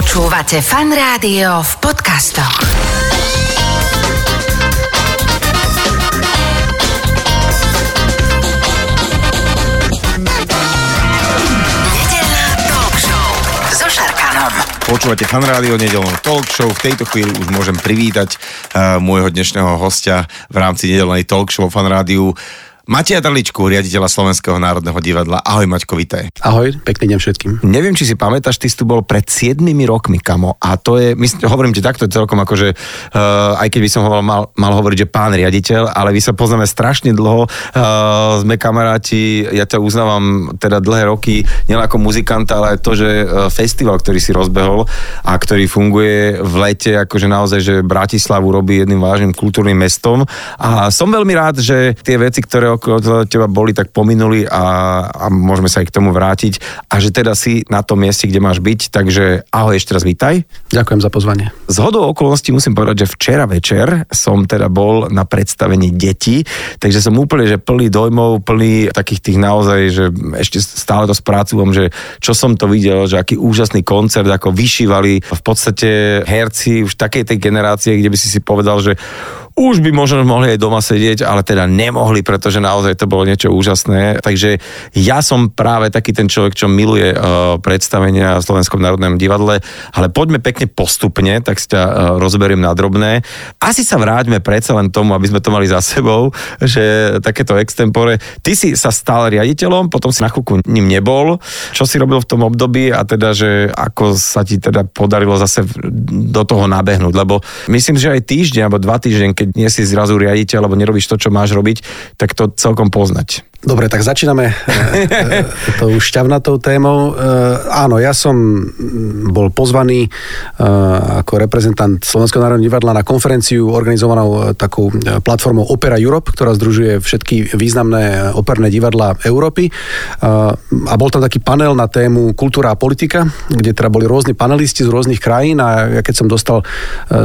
Počúvate fan rádio v podcastoch. Nedeľná talk show. Počúvate fan rádio nedelnú talk show. V tejto chvíli už môžem privítať uh, môjho dnešného hostia v rámci nedelnej talk show fan rádiu. Mateja Drličku, riaditeľa Slovenského národného divadla. Ahoj Maťko, vitaj. Ahoj, pekný deň všetkým. Neviem, či si pamätáš, ty si tu bol pred 7 rokmi, kamo. A to je, myslím, hovorím ti takto celkom ako, že uh, aj keď by som ho mal, mal hovoriť, že pán riaditeľ, ale my sa poznáme strašne dlho, uh, sme kamaráti, ja ťa uznávam teda dlhé roky, nielen ako muzikanta, ale aj to, že uh, festival, ktorý si rozbehol a ktorý funguje v lete, akože naozaj, že Bratislavu robí jedným vážnym kultúrnym mestom. A som veľmi rád, že tie veci, ktoré okolo teba boli, tak pominuli a, a môžeme sa aj k tomu vrátiť. A že teda si na tom mieste, kde máš byť, takže ahoj ešte raz vítaj. Ďakujem za pozvanie. Z hodou okolností musím povedať, že včera večer som teda bol na predstavení detí, takže som úplne, že plný dojmov, plný takých tých naozaj, že ešte stále to spracúvam, že čo som to videl, že aký úžasný koncert, ako vyšívali v podstate herci už takej tej generácie, kde by si si povedal, že už by možno mohli aj doma sedieť, ale teda nemohli, pretože naozaj to bolo niečo úžasné. Takže ja som práve taký ten človek, čo miluje uh, predstavenia v Slovenskom národnom divadle, ale poďme pekne postupne, tak si ťa uh, rozberiem na drobné. Asi sa vráťme predsa len tomu, aby sme to mali za sebou, že takéto extempore. Ty si sa stal riaditeľom, potom si na chvíľku ním nebol. Čo si robil v tom období a teda, že ako sa ti teda podarilo zase do toho nabehnúť, lebo myslím, že aj týždeň alebo dva týždeň, keď nie si zrazu riaditeľ alebo nerobíš to, čo máš robiť, tak to celkom poznať. Dobre, tak začíname e, tou šťavnatou témou. E, áno, ja som bol pozvaný ako reprezentant Slovenského národného divadla na konferenciu organizovanou takou platformou Opera Europe, ktorá združuje všetky významné operné divadla Európy. A bol tam taký panel na tému kultúra a politika, kde teda boli rôzni panelisti z rôznych krajín a ja keď som dostal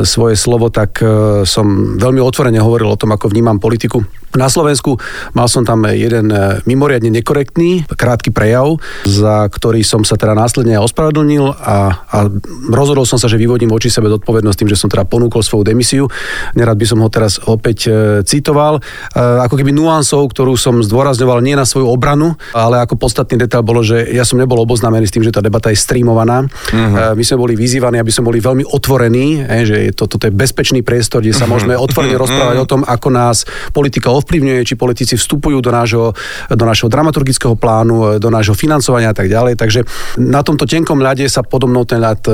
svoje slovo, tak som veľmi otvorene hovoril o tom, ako vnímam politiku na Slovensku. Mal som tam jeden e, mimoriadne nekorektný, krátky prejav, za ktorý som sa teda následne ospravedlnil a, a rozhodol som sa, že vyvodím voči sebe zodpovednosť tým, že som teda ponúkol svoju demisiu. Nerad by som ho teraz opäť e, citoval. E, ako keby nuansou, ktorú som zdôrazňoval nie na svoju obranu, ale ako podstatný detail bolo, že ja som nebol oboznámený s tým, že tá debata je streamovaná. Uh-huh. My sme boli vyzývaní, aby sme boli veľmi otvorení, že to, toto je bezpečný priestor, kde sa môžeme otvorene rozprávať o tom, ako nás politika ovplyvňuje, či politici vstupujú do nášho, do nášho dramaturgického plánu, do nášho financovania a tak ďalej. Takže na tomto tenkom ľade sa podobnou ten ľad e,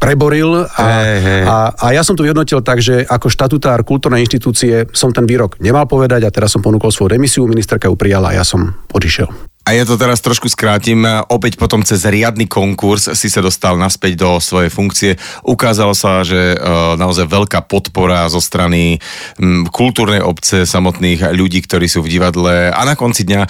preboril a, hey, hey. a, a ja som to vyhodnotil tak, že ako štatutár kultúrnej inštitúcie som ten výrok nemal povedať a teraz som ponúkol svoju demisiu, ministerka ju prijala a ja som odišiel. A ja to teraz trošku skrátim. Opäť potom cez riadny konkurs si sa dostal naspäť do svojej funkcie. Ukázalo sa, že e, naozaj veľká podpora zo strany kultúrnej obce, samotných ľudí, ktorí sú v divadle a na konci dňa e,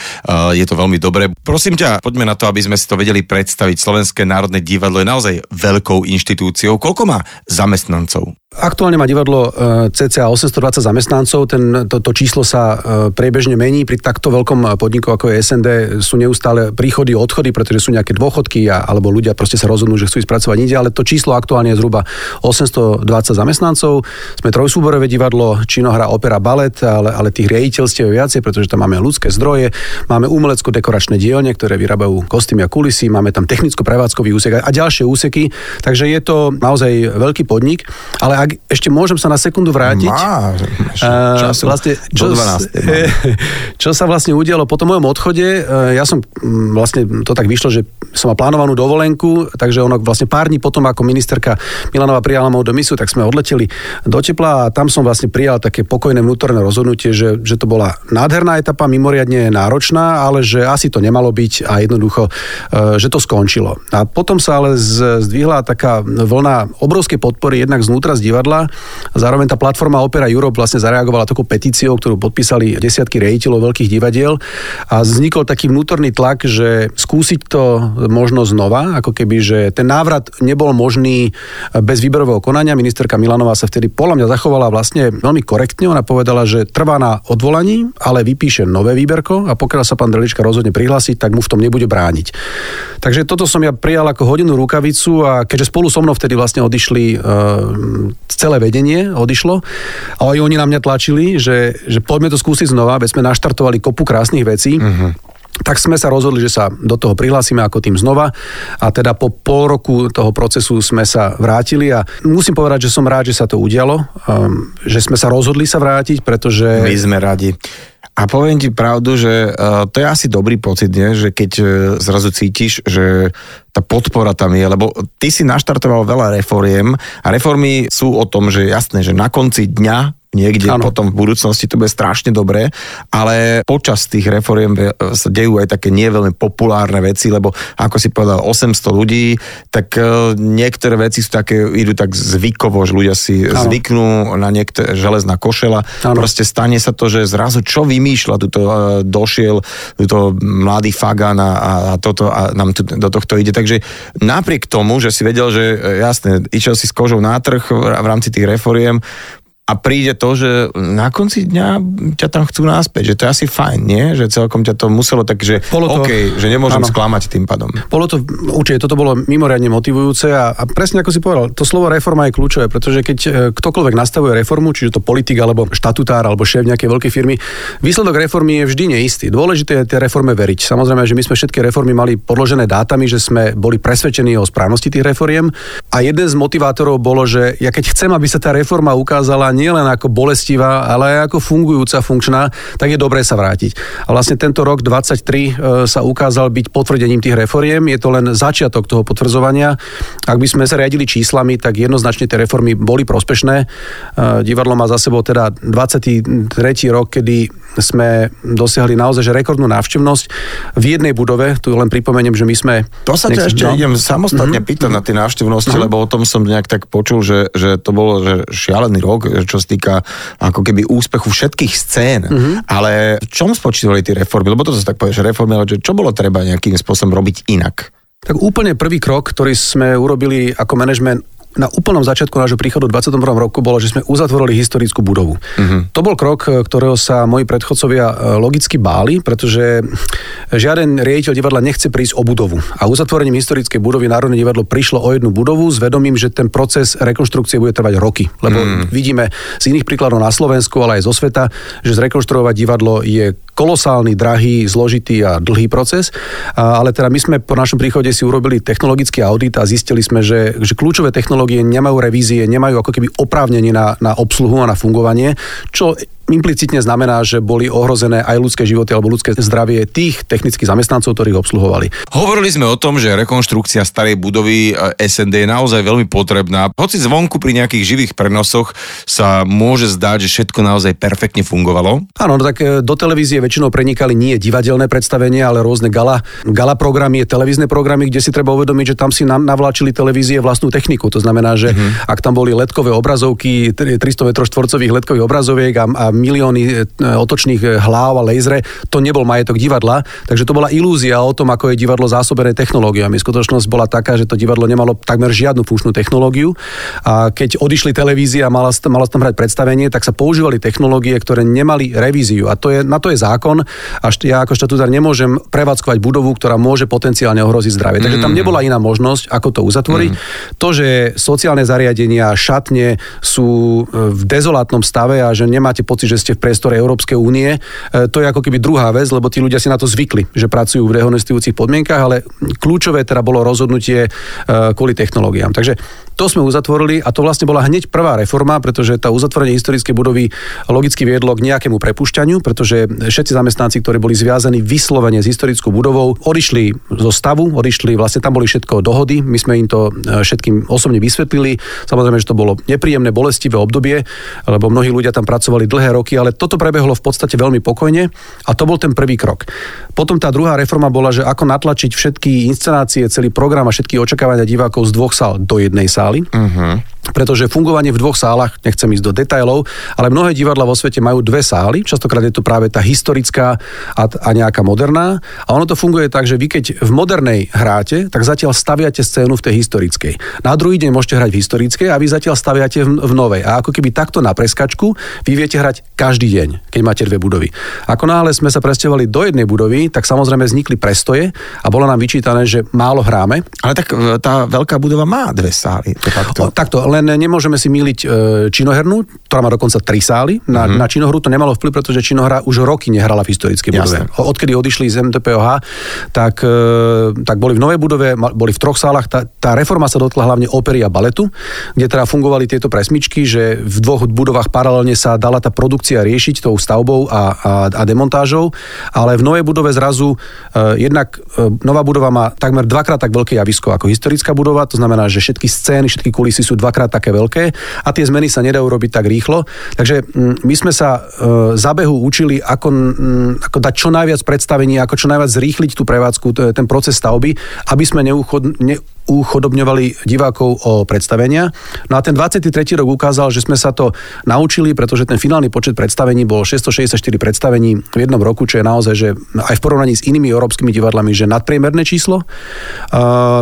je to veľmi dobré. Prosím ťa, poďme na to, aby sme si to vedeli predstaviť. Slovenské národné divadlo je naozaj veľkou inštitúciou. Koľko má zamestnancov? Aktuálne má divadlo e, cca 820 zamestnancov, ten, to, to číslo sa priebežne mení. Pri takto veľkom podniku ako je SND sú neustále príchody, odchody, pretože sú nejaké dôchodky a, alebo ľudia proste sa rozhodnú, že chcú ísť pracovať inde, ale to číslo aktuálne je zhruba 820 zamestnancov. Sme trojsúborové divadlo, činohra, opera, balet, ale, ale tých riaditeľstiev je viacej, pretože tam máme ľudské zdroje, máme umelecko-dekoračné dielne, ktoré vyrábajú kostýmy a kulisy, máme tam technicko-prevádzkový úsek a ďalšie úseky, takže je to naozaj veľký podnik, ale ak ešte môžem sa na sekundu vrátiť. Má, času, vlastne, čo, 12, čo sa vlastne udialo po tom mojom odchode, ja som mm, vlastne to tak vyšlo, že som mal plánovanú dovolenku, takže ono vlastne pár dní potom, ako ministerka Milanova prijala moju domisu, tak sme odleteli do tepla a tam som vlastne prijal také pokojné vnútorné rozhodnutie, že, že to bola nádherná etapa, mimoriadne náročná, ale že asi to nemalo byť a jednoducho, e, že to skončilo. A potom sa ale zdvihla taká vlna obrovskej podpory jednak znútra z divadla. Zároveň tá platforma Opera Europe vlastne zareagovala takou petíciou, ktorú podpísali desiatky rejiteľov veľkých divadiel a vznikol taký vnútorný tlak, že skúsiť to možno znova, ako keby, že ten návrat nebol možný bez výberového konania. Ministerka Milanová sa vtedy podľa mňa zachovala vlastne veľmi korektne. Ona povedala, že trvá na odvolaní, ale vypíše nové výberko a pokiaľ sa pán Drelička rozhodne prihlásiť, tak mu v tom nebude brániť. Takže toto som ja prijal ako hodinu rukavicu a keďže spolu so mnou vtedy vlastne odišli e, celé vedenie, odišlo a aj oni na mňa tlačili, že, že poďme to skúsiť znova, veď sme naštartovali kopu krásnych vecí. Uh-huh tak sme sa rozhodli, že sa do toho prihlásime ako tým znova a teda po pol roku toho procesu sme sa vrátili a musím povedať, že som rád, že sa to udialo, um, že sme sa rozhodli sa vrátiť, pretože... My sme radi. A poviem ti pravdu, že uh, to je asi dobrý pocit, nie? že keď uh, zrazu cítiš, že tá podpora tam je, lebo ty si naštartoval veľa reforiem a reformy sú o tom, že jasné, že na konci dňa niekde ano. potom v budúcnosti to bude strašne dobré, ale počas tých reforiem sa dejú aj také nie veľmi populárne veci, lebo ako si povedal 800 ľudí, tak e, niektoré veci sú také, idú tak zvykovo, že ľudia si ano. zvyknú na niektoré železná košela. Ano. Proste stane sa to, že zrazu čo vymýšľa, tuto uh, došiel tuto mladý Fagan a, a toto a nám tu, do tohto ide. Takže napriek tomu, že si vedel, že e, jasne, išiel si s kožou na trh v rámci tých reforiem, a príde to, že na konci dňa ťa tam chcú náspäť, že to je asi fajn, nie? Že celkom ťa to muselo tak, že bolo to, OK, že nemôžem áno. sklamať tým pádom. Bolo to, určite, toto bolo mimoriadne motivujúce a, a presne ako si povedal, to slovo reforma je kľúčové, pretože keď e, ktokoľvek nastavuje reformu, čiže to politik alebo štatutár alebo šéf nejakej veľkej firmy, výsledok reformy je vždy neistý. Dôležité je tie reforme veriť. Samozrejme, že my sme všetky reformy mali podložené dátami, že sme boli presvedčení o správnosti tých reforiem a jeden z motivátorov bolo, že ja keď chcem, aby sa tá reforma ukázala nielen ako bolestivá, ale aj ako fungujúca, funkčná, tak je dobré sa vrátiť. A vlastne tento rok 23 e, sa ukázal byť potvrdením tých reforiem. Je to len začiatok toho potvrdzovania. Ak by sme sa riadili číslami, tak jednoznačne tie reformy boli prospešné. E, divadlo má za sebou teda 23. rok, kedy sme dosiahli naozaj že rekordnú návštevnosť v jednej budove. Tu len pripomeniem, že my sme... To sa ťa ešte no? idem samostatne mm-hmm. pýtať na tie návštevnosti, mm-hmm. lebo o tom som nejak tak počul, že, že to bolo že šialený rok, čo sa týka ako keby úspechu všetkých scén. Mm-hmm. Ale v čom spočívali tie reformy? Lebo to sa tak povie, že reformy, ale čo bolo treba nejakým spôsobom robiť inak? Tak úplne prvý krok, ktorý sme urobili ako manažment na úplnom začiatku nášho príchodu v 21. roku bolo, že sme uzatvorili historickú budovu. Uh-huh. To bol krok, ktorého sa moji predchodcovia e, logicky báli, pretože žiaden riaditeľ divadla nechce prísť o budovu. A uzatvorením historickej budovy Národné divadlo prišlo o jednu budovu s vedomím, že ten proces rekonštrukcie bude trvať roky. Lebo uh-huh. vidíme z iných príkladov na Slovensku, ale aj zo sveta, že zrekonštruovať divadlo je kolosálny, drahý, zložitý a dlhý proces. Ale teda my sme po našom príchode si urobili technologický audit a zistili sme, že, že kľúčové technológie nemajú revízie, nemajú ako keby oprávnenie na, na obsluhu a na fungovanie, čo implicitne znamená, že boli ohrozené aj ľudské životy alebo ľudské zdravie tých technických zamestnancov, ktorých obsluhovali. Hovorili sme o tom, že rekonštrukcia starej budovy eh, SND je naozaj veľmi potrebná. Hoci zvonku pri nejakých živých prenosoch sa môže zdať, že všetko naozaj perfektne fungovalo. Áno, no tak eh, do televízie väčšinou prenikali nie divadelné predstavenia, ale rôzne gala, gala programy, televízne programy, kde si treba uvedomiť, že tam si navláčili televízie vlastnú techniku. To znamená, že mm-hmm. ak tam boli letkové obrazovky, 300 m štvorcových letkových obrazoviek a, a milióny e, otočných e, hlav a lasery, to nebol majetok divadla, takže to bola ilúzia o tom, ako je divadlo zásobené technológiami. Skutočnosť bola taká, že to divadlo nemalo takmer žiadnu funkčnú technológiu a keď odišli televízie a mala, mala tam hrať predstavenie, tak sa používali technológie, ktoré nemali revíziu a to je, na to je zákon a ja ako štatutár nemôžem prevádzkovať budovu, ktorá môže potenciálne ohroziť zdravie. Takže tam mm. nebola iná možnosť, ako to uzatvoriť. Mm. To, že sociálne zariadenia, šatne sú e, v dezolátnom stave a že nemáte pocit, že ste v priestore Európskej únie. E, to je ako keby druhá vec, lebo tí ľudia si na to zvykli, že pracujú v dehonestujúcich podmienkach, ale kľúčové teda bolo rozhodnutie e, kvôli technológiám. Takže to sme uzatvorili a to vlastne bola hneď prvá reforma, pretože tá uzatvorenie historickej budovy logicky viedlo k nejakému prepušťaniu, pretože všetci zamestnanci, ktorí boli zviazaní vyslovene s historickou budovou, odišli zo stavu, odišli, vlastne tam boli všetko dohody, my sme im to e, všetkým osobne vysvetlili. Samozrejme, že to bolo nepríjemné, bolestivé obdobie, lebo mnohí ľudia tam pracovali dlhé roky, ale toto prebehlo v podstate veľmi pokojne a to bol ten prvý krok. Potom tá druhá reforma bola, že ako natlačiť všetky inscenácie, celý program a všetky očakávania divákov z dvoch sál do jednej sály. Uh-huh. Pretože fungovanie v dvoch sálach, nechcem ísť do detajlov, ale mnohé divadla vo svete majú dve sály, častokrát je to práve tá historická a, a nejaká moderná. A ono to funguje tak, že vy keď v modernej hráte, tak zatiaľ staviate scénu v tej historickej. Na druhý deň môžete hrať v historickej a vy zatiaľ staviate v, v novej. A ako keby takto na preskačku vy viete hrať každý deň, keď máte dve budovy. Ako náhle sme sa presťahovali do jednej budovy, tak samozrejme vznikli prestoje a bolo nám vyčítané, že málo hráme. Ale tak e, tá veľká budova má dve sály. To takto. O, takto, len nemôžeme si míliť e, činohernú, ktorá má dokonca tri sály. Na, mm-hmm. na činohru to nemalo vplyv, pretože činohra už roky nehrala v historickej budove. Odkedy odišli z MTPOH, tak, e, tak boli v novej budove, boli v troch sálach. Tá, tá reforma sa dotkla hlavne opery a baletu, kde teda fungovali tieto presmičky, že v dvoch budovách paralelne sa dala tá produkcia riešiť tou stavbou a, a, a demontážou, ale v novej budove zrazu e, jednak e, nová budova má takmer dvakrát tak veľké javisko ako historická budova, to znamená, že všetky scény, všetky kulisy sú dvakrát dvakrát také veľké a tie zmeny sa nedajú robiť tak rýchlo. Takže mm, my sme sa e, za behu učili, ako, mm, ako dať čo najviac predstavení, ako čo najviac zrýchliť tú prevádzku, ten proces stavby, aby sme neuchod, ne, uchodobňovali divákov o predstavenia. No a ten 23. rok ukázal, že sme sa to naučili, pretože ten finálny počet predstavení bol 664 predstavení v jednom roku, čo je naozaj, že aj v porovnaní s inými európskymi divadlami, že nadpriemerné číslo.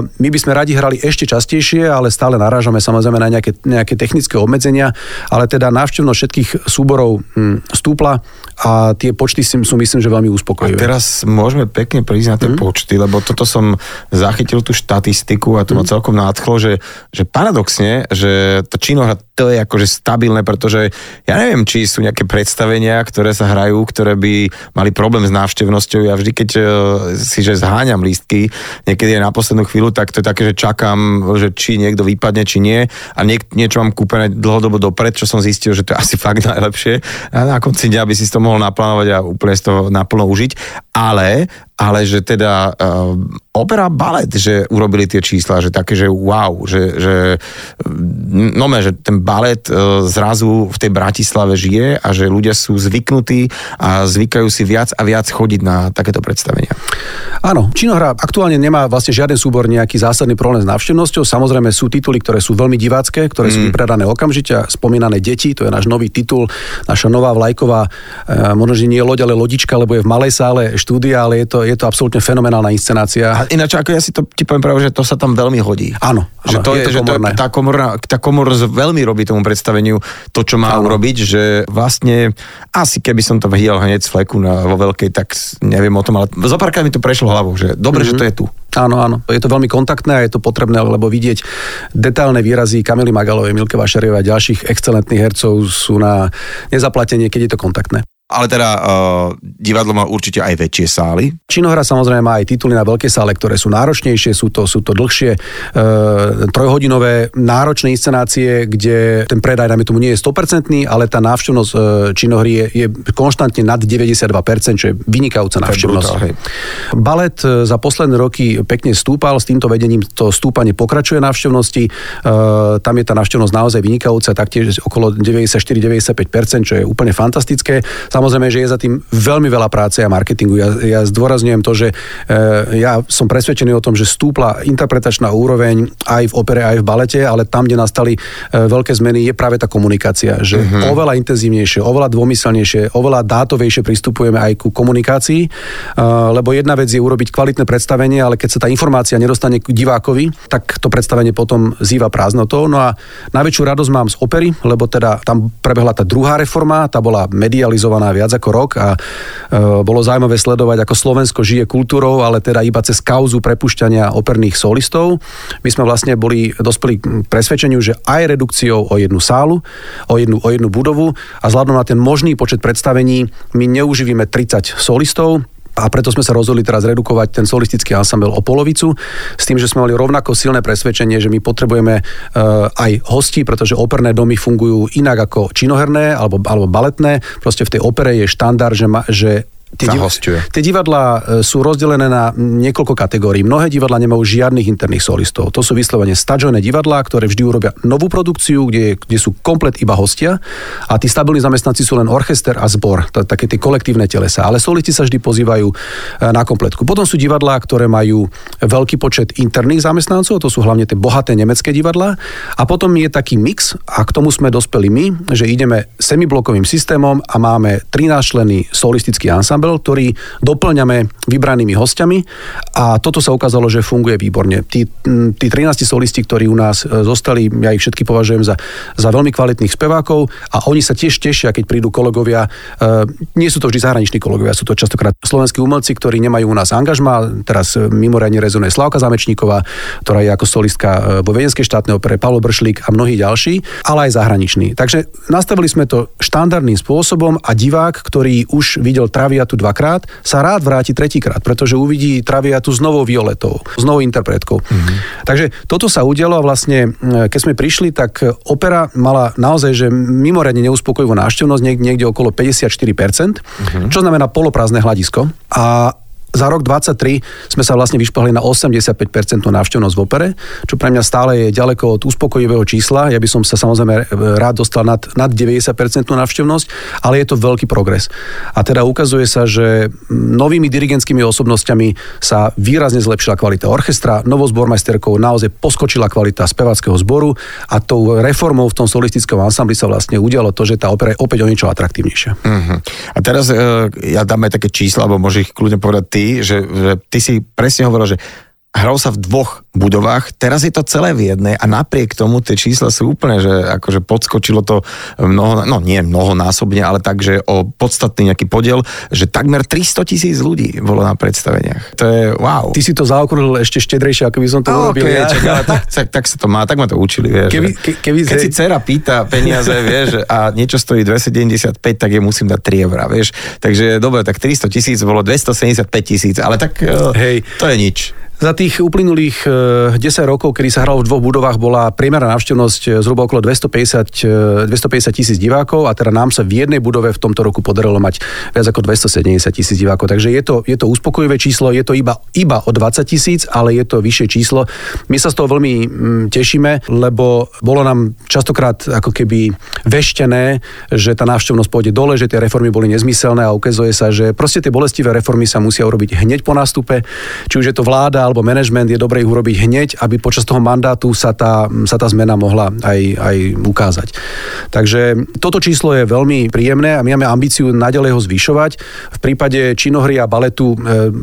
My by sme radi hrali ešte častejšie, ale stále narážame samozrejme na nejaké, nejaké technické obmedzenia, ale teda návštevnosť všetkých súborov hm, stúpla a tie počty sú myslím, že veľmi uspokojivé. A teraz môžeme pekne prísť na tie mm. počty, lebo toto som zachytil tú štatistiku a to ma celkom nádchlo, že, že paradoxne, že to činohra to je akože stabilné, pretože ja neviem, či sú nejaké predstavenia, ktoré sa hrajú, ktoré by mali problém s návštevnosťou. Ja vždy, keď uh, si že zháňam lístky, niekedy aj na poslednú chvíľu, tak to je také, že čakám, že či niekto vypadne, či nie. A niek- niečo mám kúpené dlhodobo dopred, čo som zistil, že to je asi fakt najlepšie. A na konci dňa by si to mohol naplánovať a úplne to naplno užiť. Ale ale že teda uh, opera balet, že urobili tie čísla, že také, že wow, že, že no že ten balet uh, zrazu v tej Bratislave žije a že ľudia sú zvyknutí a zvykajú si viac a viac chodiť na takéto predstavenia. Áno, Činohra aktuálne nemá vlastne žiaden súbor nejaký zásadný problém s návštevnosťou. Samozrejme sú tituly, ktoré sú veľmi divácké, ktoré mm. sú vypredané okamžite. Spomínané deti, to je náš nový titul, naša nová vlajková, uh, možno, že nie loď, ale lodička, lebo je v malej sále štúdia, ale je to je to absolútne fenomenálna inscenácia. A ináč, ako ja si to ti poviem práve, že to sa tam veľmi hodí. Áno, že to je, je to že to, tá, komorná, tá komornosť veľmi robí tomu predstaveniu to, čo má áno. urobiť, že vlastne asi keby som to videl hneď z fleku na, vo veľkej, tak neviem o tom, ale zo párkrát mi to prešlo hlavou, že dobre, mm-hmm. že to je tu. Áno, áno. Je to veľmi kontaktné a je to potrebné, lebo vidieť detailné výrazy Kamily Magalovej, Milke Vašariovej a ďalších excelentných hercov sú na nezaplatenie, keď je to kontaktné. Ale teda uh, divadlo má určite aj väčšie sály. Činohra samozrejme má aj tituly na veľké sále, ktoré sú náročnejšie, sú to, sú to dlhšie uh, trojhodinové náročné inscenácie, kde ten predaj, dajme tomu, nie je 100%, ale tá návštevnosť uh, činohry je, je konštantne nad 92%, čo je vynikajúca návštevnosť. Balet uh, za posledné roky pekne stúpal, s týmto vedením to stúpanie pokračuje návštevnosti. Uh, tam je tá návštevnosť naozaj vynikajúca, taktiež okolo 94-95%, čo je úplne fantastické. Samozrejme, že je za tým veľmi veľa práce a marketingu. Ja, ja zdôrazňujem to, že e, ja som presvedčený o tom, že stúpla interpretačná úroveň aj v opere, aj v balete, ale tam, kde nastali e, veľké zmeny, je práve tá komunikácia. Že uh-huh. oveľa intenzívnejšie, oveľa dvomyselnejšie, oveľa dátovejšie pristupujeme aj ku komunikácii, e, lebo jedna vec je urobiť kvalitné predstavenie, ale keď sa tá informácia nedostane k divákovi, tak to predstavenie potom zýva prázdnotou. No a najväčšiu radosť mám z opery, lebo teda tam prebehla tá druhá reforma, tá bola medializovaná realizovaná viac ako rok a e, bolo zaujímavé sledovať, ako Slovensko žije kultúrou, ale teda iba cez kauzu prepušťania operných solistov. My sme vlastne boli, dospeli k presvedčeniu, že aj redukciou o jednu sálu, o jednu, o jednu budovu a vzhľadom na ten možný počet predstavení my neuživíme 30 solistov, a preto sme sa rozhodli teraz redukovať ten solistický ansambel o polovicu, s tým, že sme mali rovnako silné presvedčenie, že my potrebujeme uh, aj hosti, pretože operné domy fungujú inak ako činoherné alebo, alebo baletné. Proste v tej opere je štandard, že, ma, že tie, div- tie divadlá e, sú rozdelené na niekoľko kategórií. Mnohé divadla nemajú žiadnych interných solistov. To sú vyslovene stadžované divadlá, ktoré vždy urobia novú produkciu, kde, kde sú komplet iba hostia a tí stabilní zamestnanci sú len orchester a zbor, také tie kolektívne telesa. Ale solisti sa vždy pozývajú e, na kompletku. Potom sú divadlá, ktoré majú veľký počet interných zamestnancov, to sú hlavne tie bohaté nemecké divadlá. A potom je taký mix a k tomu sme dospeli my, že ideme semiblokovým systémom a máme 13 členy solistický ansambl, ktorý doplňame vybranými hostiami a toto sa ukázalo, že funguje výborne. Tí, tí 13 solisti, ktorí u nás e, zostali, ja ich všetky považujem za, za veľmi kvalitných spevákov a oni sa tiež tešia, keď prídu kolegovia. E, nie sú to vždy zahraniční kolegovia, sú to častokrát slovenskí umelci, ktorí nemajú u nás angažma. Teraz e, mimoriadne rezonuje Slavka Zamečníková, ktorá je ako solistka vo Viedenskej štátnej opere, Paolo Bršlík a mnohí ďalší, ale aj zahraniční. Takže nastavili sme to štandardným spôsobom a divák, ktorý už videl Traviatu dvakrát, sa rád vráti tretíkrát, pretože uvidí Traviatu s novou Violetou, s novou interpretkou. Mm-hmm. Takže toto sa udialo a vlastne, e, keď sme prišli, tak opera mala naozaj, že mimoriadne neuspokojivú návštevnosť, niekde, niekde okolo 54%, mm-hmm. čo znamená poloprázdne hľadisko. A za rok 23 sme sa vlastne vyšplhli na 85% návštevnosť v opere, čo pre mňa stále je ďaleko od uspokojivého čísla. Ja by som sa samozrejme rád dostal nad, nad 90% návštevnosť, ale je to veľký progres. A teda ukazuje sa, že novými dirigentskými osobnostiami sa výrazne zlepšila kvalita orchestra, novozbormajsterkou naozaj poskočila kvalita spevackého zboru a tou reformou v tom solistickom ansambli sa vlastne udialo to, že tá opera je opäť o niečo atraktívnejšia. Uh-huh. A teraz uh, ja dám aj také čísla, alebo môžeš ich kľudne povedať ty, že, že ty si presne hovoril, že hral sa v dvoch budovách, teraz je to celé v jednej a napriek tomu tie čísla sú úplne, že akože podskočilo to mnoho, no nie mnohonásobne, ale tak, že o podstatný nejaký podiel, že takmer 300 tisíc ľudí bolo na predstaveniach. To je wow. Ty si to zaokrúhlil ešte štedrejšie, ako by som to No, urobil. okay, ja. čak, ale tak, tak, tak sa to má, tak ma to učili, vieš. Keby- ke- keby keď si dcera pýta peniaze, vieš, a niečo stojí 275, tak je musím dať 3 eurá, vieš. Takže dobre, tak 300 tisíc bolo 275 tisíc, ale tak eh, Hej. to je nič. Za tých uplynulých e, 10 rokov, kedy sa hralo v dvoch budovách, bola priemerná návštevnosť e, zhruba okolo 250, e, 250 tisíc divákov a teda nám sa v jednej budove v tomto roku podarilo mať viac ako 270 tisíc divákov. Takže je to, je to uspokojivé číslo, je to iba, iba o 20 tisíc, ale je to vyššie číslo. My sa z toho veľmi mm, tešíme, lebo bolo nám častokrát ako keby veštené, že tá návštevnosť pôjde dole, že tie reformy boli nezmyselné a ukazuje sa, že proste tie bolestivé reformy sa musia urobiť hneď po nástupe, či už je to vláda alebo management, je dobre ich urobiť hneď, aby počas toho mandátu sa tá, sa tá zmena mohla aj, aj ukázať. Takže toto číslo je veľmi príjemné a my máme ambíciu naďalej ho zvyšovať. V prípade činohry a baletu e,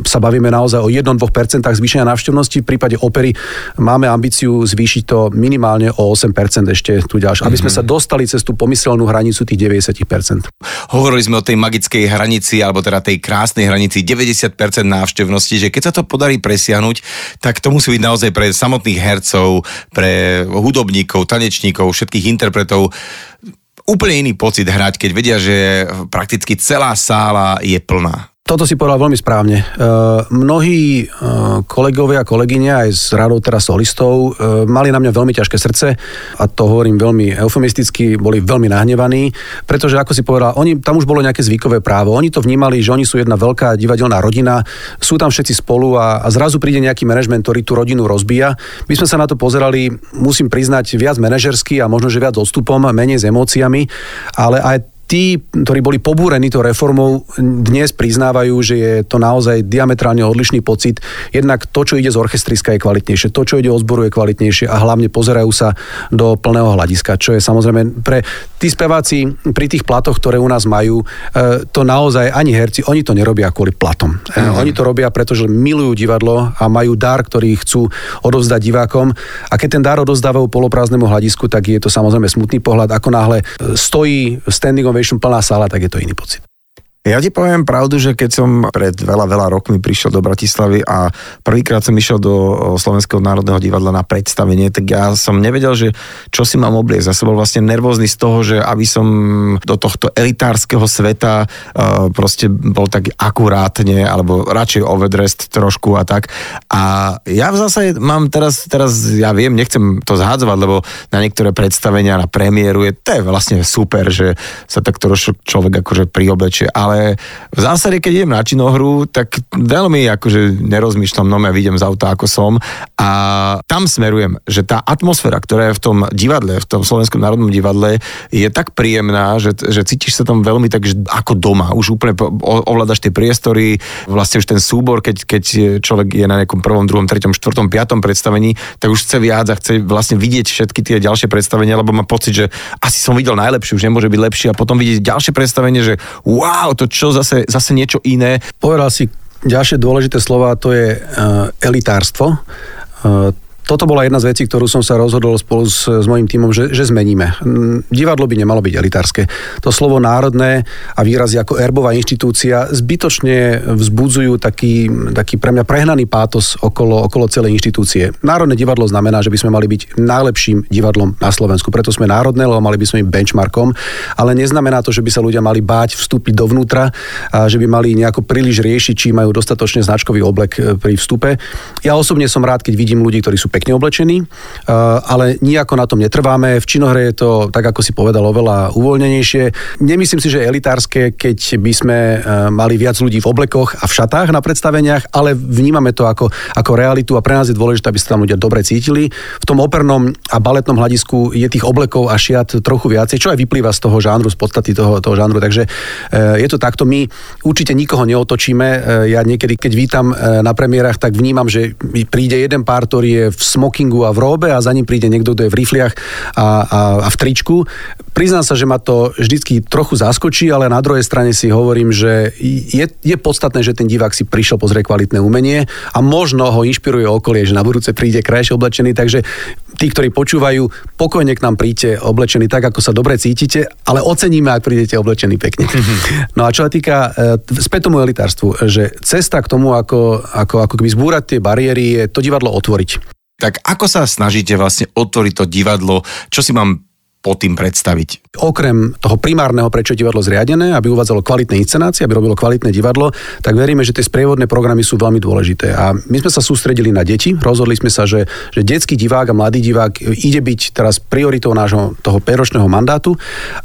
sa bavíme naozaj o 1-2% zvýšenia návštevnosti, v prípade opery máme ambíciu zvýšiť to minimálne o 8% ešte tu ďalšie, aby sme sa dostali cez tú pomyselnú hranicu tých 90%. Hovorili sme o tej magickej hranici, alebo teda tej krásnej hranici 90% návštevnosti, že keď sa to podarí presiahnuť, tak to musí byť naozaj pre samotných hercov, pre hudobníkov, tanečníkov, všetkých interpretov úplne iný pocit hrať, keď vedia, že prakticky celá sála je plná. Toto si povedal veľmi správne. E, mnohí e, kolegovia a kolegyne aj z radou teraz solistov e, mali na mňa veľmi ťažké srdce a to hovorím veľmi eufemisticky, boli veľmi nahnevaní, pretože ako si povedal, oni, tam už bolo nejaké zvykové právo. Oni to vnímali, že oni sú jedna veľká divadelná rodina, sú tam všetci spolu a, a zrazu príde nejaký manažment, ktorý tú rodinu rozbíja. My sme sa na to pozerali, musím priznať, viac manažersky a možno, že viac odstupom, menej s emóciami, ale aj tí, ktorí boli pobúrení tou reformou, dnes priznávajú, že je to naozaj diametrálne odlišný pocit. Jednak to, čo ide z orchestriska je kvalitnejšie, to, čo ide o zboru je kvalitnejšie a hlavne pozerajú sa do plného hľadiska, čo je samozrejme pre tí speváci pri tých platoch, ktoré u nás majú, e, to naozaj ani herci, oni to nerobia kvôli platom. Mm. Oni to robia, pretože milujú divadlo a majú dar, ktorý chcú odovzdať divákom a keď ten dar odovzdávajú poloprázdnemu hľadisku, tak je to samozrejme smutný pohľad. Ako náhle stojí standing ovation plná sála, tak je to iný pocit. Ja ti poviem pravdu, že keď som pred veľa, veľa rokmi prišiel do Bratislavy a prvýkrát som išiel do Slovenského národného divadla na predstavenie, tak ja som nevedel, že čo si mám obliecť. Ja som bol vlastne nervózny z toho, že aby som do tohto elitárskeho sveta uh, proste bol tak akurátne, alebo radšej overdressed trošku a tak. A ja v zásade mám teraz, teraz ja viem, nechcem to zhádzovať, lebo na niektoré predstavenia, na premiéru je, to je vlastne super, že sa tak trošku človek akože priobleče, ale ale v zásade, keď idem na činohru, tak veľmi akože nerozmýšľam, no ja vidím z auta, ako som a tam smerujem, že tá atmosféra, ktorá je v tom divadle, v tom Slovenskom národnom divadle, je tak príjemná, že, že cítiš sa tam veľmi tak že ako doma. Už úplne ovládaš tie priestory, vlastne už ten súbor, keď, keď človek je na nejakom prvom, druhom, treťom, štvrtom, piatom predstavení, tak už chce viac a chce vlastne vidieť všetky tie ďalšie predstavenia, lebo má pocit, že asi som videl najlepšie, už nemôže byť lepšie a potom vidieť ďalšie predstavenie, že wow, to čo zase, zase niečo iné. Povedal si ďalšie dôležité slova, to je uh, elitárstvo. Uh, toto bola jedna z vecí, ktorú som sa rozhodol spolu s, s mojím tímom, že, že zmeníme. Divadlo by nemalo byť elitárske. To slovo národné a výrazy ako erbová inštitúcia zbytočne vzbudzujú taký, taký pre mňa prehnaný pátos okolo, okolo celej inštitúcie. Národné divadlo znamená, že by sme mali byť najlepším divadlom na Slovensku. Preto sme národné, lebo mali by sme byť benchmarkom, ale neznamená to, že by sa ľudia mali báť vstúpiť dovnútra a že by mali nejako príliš riešiť, či majú dostatočne značkový oblek e, pri vstupe. Ja osobne som rád, keď vidím ľudí, ktorí sú pekne oblečení, eh, ale nijako na tom netrváme. V činohre je to, tak ako si povedal, oveľa uvoľnenejšie. Nemyslím si, že je elitárske, keď by sme eh, mali viac ľudí v oblekoch a v šatách na predstaveniach, ale vnímame to ako, ako realitu a pre nás je dôležité, aby sa tam ľudia dobre cítili. V tom opernom a baletnom hľadisku je tých oblekov a šiat trochu viacej, čo aj vyplýva z toho žánru, z podstaty toho, toho žánru. Takže eh, je to takto. My určite nikoho neotočíme. Ja niekedy, keď vítam na premiérach, tak vnímam, že príde jeden pár, ktorý je v smokingu a v róbe a za ním príde niekto, kto je v rifliach a, a, a v tričku. Priznám sa, že ma to vždycky trochu zaskočí, ale na druhej strane si hovorím, že je, je podstatné, že ten divák si prišiel pozrieť kvalitné umenie a možno ho inšpiruje okolie, že na budúce príde krajšie oblečený, takže tí, ktorí počúvajú, pokojne k nám príďte oblečení tak, ako sa dobre cítite, ale oceníme, ak prídete oblečení pekne. No a čo sa týka e, späť tomu elitárstvu, že cesta k tomu, ako, ako, ako keby zbúrať tie bariéry, je to divadlo otvoriť. Tak ako sa snažíte vlastne otvoriť to divadlo? Čo si mám po tým predstaviť? Okrem toho primárneho, prečo divadlo zriadené, aby uvádzalo kvalitné inscenácie, aby robilo kvalitné divadlo, tak veríme, že tie sprievodné programy sú veľmi dôležité. A my sme sa sústredili na deti, rozhodli sme sa, že, že detský divák a mladý divák ide byť teraz prioritou nášho toho peročného mandátu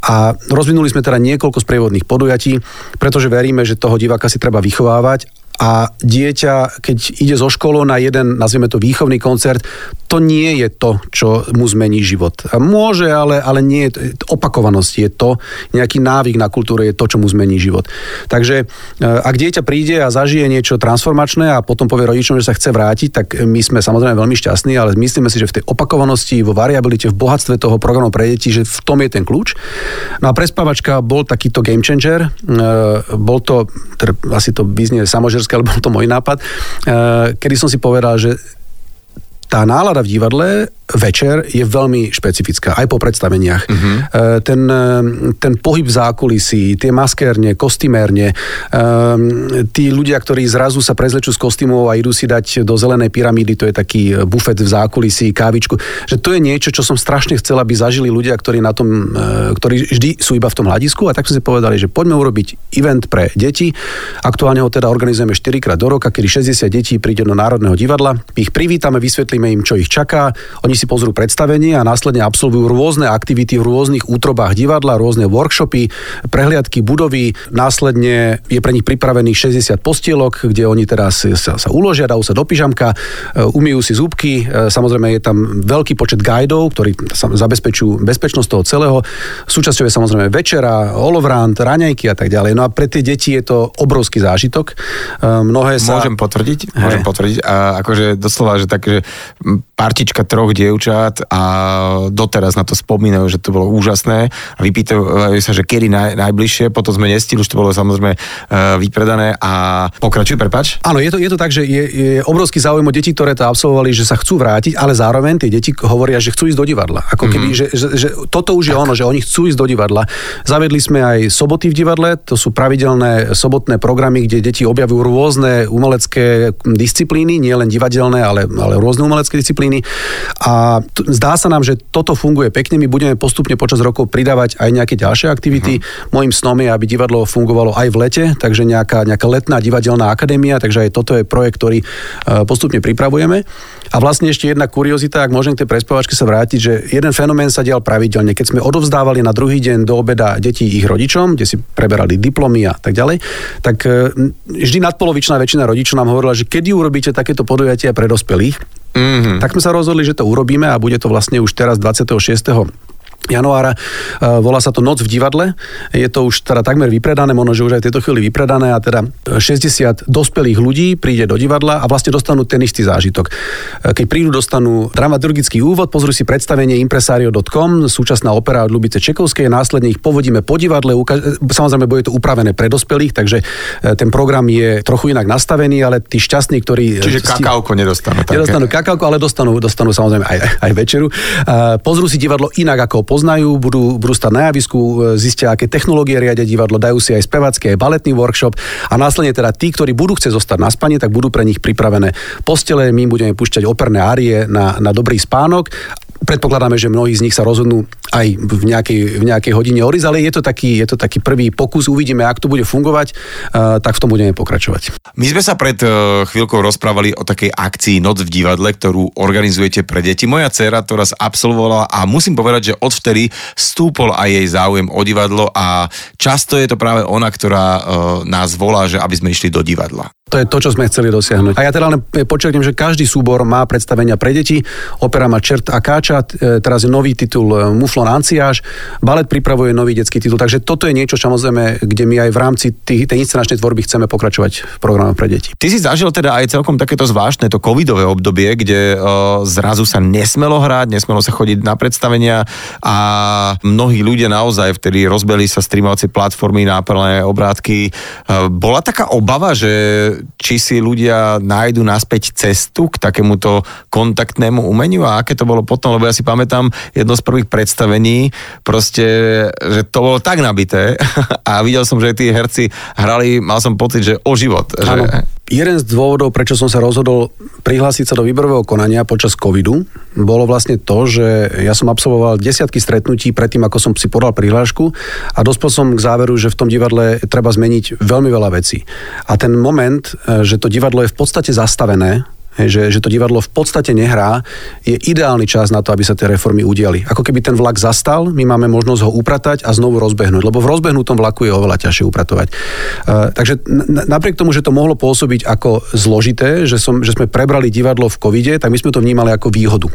a rozvinuli sme teda niekoľko sprievodných podujatí, pretože veríme, že toho diváka si treba vychovávať a dieťa, keď ide zo školu na jeden, nazvieme to výchovný koncert, to nie je to, čo mu zmení život. Môže, ale, ale nie je to, opakovanosť je to, nejaký návyk na kultúre je to, čo mu zmení život. Takže e, ak dieťa príde a zažije niečo transformačné a potom povie rodičom, že sa chce vrátiť, tak my sme samozrejme veľmi šťastní, ale myslíme si, že v tej opakovanosti, vo variabilite, v bohatstve toho programu pre deti, že v tom je ten kľúč. No a prespávačka bol takýto game changer. E, bol to, teda asi to vyznie samožersky, ale bol to môj nápad, e, kedy som si povedal, že tá nálada v divadle večer je veľmi špecifická, aj po predstaveniach. Uh-huh. Ten, e, ten pohyb zákulisí, tie maskérne, kostymérne, e, tí ľudia, ktorí zrazu sa prezlečú z kostýmov a idú si dať do zelenej pyramídy, to je taký bufet v zákulisí, kávičku, že to je niečo, čo som strašne chcel, aby zažili ľudia, ktorí na tom, ktorí vždy sú iba v tom hľadisku a tak sme si povedali, že poďme urobiť event pre deti. Aktuálne ho teda organizujeme 4 krát do roka, kedy 60 detí príde do Národného divadla. Ich privítame, vysvetlíme im, čo ich čaká. Oni si pozrú predstavenie a následne absolvujú rôzne aktivity v rôznych útrobách divadla, rôzne workshopy, prehliadky budovy. Následne je pre nich pripravených 60 postielok, kde oni teraz sa, sa uložia, dajú sa do pyžamka, e, umýjú si zúbky. E, samozrejme je tam veľký počet guidov, ktorí zabezpečujú bezpečnosť toho celého. Súčasťou je samozrejme večera, olovrant, raňajky a tak ďalej. No a pre tie deti je to obrovský zážitok. E, mnohé sa... Môžem potvrdiť? Môžem potvrdiť. A akože doslova, že tak, že partička troch dievčat a doteraz na to spomínajú, že to bolo úžasné a vypýtajú sa, že kedy naj, najbližšie, potom sme nestili, už to bolo samozrejme uh, vypredané a pokračuj, prepač. Áno, je to, je to tak, že je, je obrovský záujem o deti, ktoré to absolvovali, že sa chcú vrátiť, ale zároveň tie deti hovoria, že chcú ísť do divadla. Ako keby, mm-hmm. že, že, že toto už je tak. ono, že oni chcú ísť do divadla. Zavedli sme aj soboty v divadle, to sú pravidelné sobotné programy, kde deti objavujú rôzne umelecké disciplíny, nie len divadelné, ale, ale rôzne umelecké disciplíny. A A t- zdá sa nám, že toto funguje pekne, my budeme postupne počas rokov pridávať aj nejaké ďalšie aktivity. Uh-huh. Mojím snom je, aby divadlo fungovalo aj v lete, takže nejaká, nejaká letná divadelná akadémia, takže aj toto je projekt, ktorý uh, postupne pripravujeme. A vlastne ešte jedna kuriozita, ak môžem k tej prespovačke sa vrátiť, že jeden fenomén sa dial pravidelne. Keď sme odovzdávali na druhý deň do obeda deti ich rodičom, kde si preberali diplomy a tak ďalej, tak e, vždy nadpolovičná väčšina rodičov nám hovorila, že kedy urobíte takéto podujatia pre dospelých. Mm-hmm. Tak sme sa rozhodli, že to urobíme a bude to vlastne už teraz 26 januára. E, volá sa to Noc v divadle. Je to už teda takmer vypredané, možno, že už aj tejto chvíli vypredané a teda 60 dospelých ľudí príde do divadla a vlastne dostanú ten istý zážitok. E, keď prídu, dostanú dramaturgický úvod, pozrú si predstavenie impresario.com, súčasná opera od Lubice Čekovskej, následne ich povodíme po divadle, e, samozrejme bude to upravené pre dospelých, takže ten program je trochu inak nastavený, ale tí šťastní, ktorí... Čiže kakauko nedostanú. Také. Nedostanú kakauko, ale dostanú, dostanú samozrejme aj, aj večeru. Pozrú si divadlo inak ako poznajú, budú, budú stať na javisku, e, zistia, aké technológie riadia divadlo, dajú si aj spevacký, aj baletný workshop a následne teda tí, ktorí budú chcieť zostať na spanie, tak budú pre nich pripravené postele, my budeme púšťať operné árie na, na dobrý spánok Predpokladáme, že mnohí z nich sa rozhodnú aj v nejakej, v nejakej hodine oriz, ale je to, taký, je to taký prvý pokus, uvidíme, ak to bude fungovať, tak v tom budeme pokračovať. My sme sa pred uh, chvíľkou rozprávali o takej akcii Noc v divadle, ktorú organizujete pre deti. Moja dcera to raz absolvovala a musím povedať, že odvtedy stúpol aj jej záujem o divadlo a často je to práve ona, ktorá uh, nás volá, že aby sme išli do divadla. To je to, čo sme chceli dosiahnuť. A ja teda len počerknem, že každý súbor má predstavenia pre deti. Opera má Čert a Káča, e, teraz je nový titul e, Muflon Anciáž, balet pripravuje nový detský titul. Takže toto je niečo, samozrejme, kde my aj v rámci tých, tej inscenačnej tvorby chceme pokračovať v programe pre deti. Ty si zažil teda aj celkom takéto zvláštne to covidové obdobie, kde uh, zrazu sa nesmelo hrať, nesmelo sa chodiť na predstavenia a mnohí ľudia naozaj vtedy rozbeli sa streamovacie platformy, náplné obrátky. Uh, bola taká obava, že či si ľudia nájdu naspäť cestu k takémuto kontaktnému umeniu a aké to bolo potom, lebo ja si pamätám jedno z prvých predstavení, proste, že to bolo tak nabité a videl som, že tí herci hrali, mal som pocit, že o život. Že jeden z dôvodov, prečo som sa rozhodol prihlásiť sa do výberového konania počas covidu, bolo vlastne to, že ja som absolvoval desiatky stretnutí predtým, ako som si podal prihlášku a dospel som k záveru, že v tom divadle treba zmeniť veľmi veľa vecí. A ten moment, e, že to divadlo je v podstate zastavené, že, že to divadlo v podstate nehrá, je ideálny čas na to, aby sa tie reformy udiali. Ako keby ten vlak zastal, my máme možnosť ho upratať a znovu rozbehnúť, lebo v rozbehnutom vlaku je oveľa ťažšie upratovať. Uh, takže napriek tomu, že to mohlo pôsobiť ako zložité, že, som, že sme prebrali divadlo v covide, tak my sme to vnímali ako výhodu.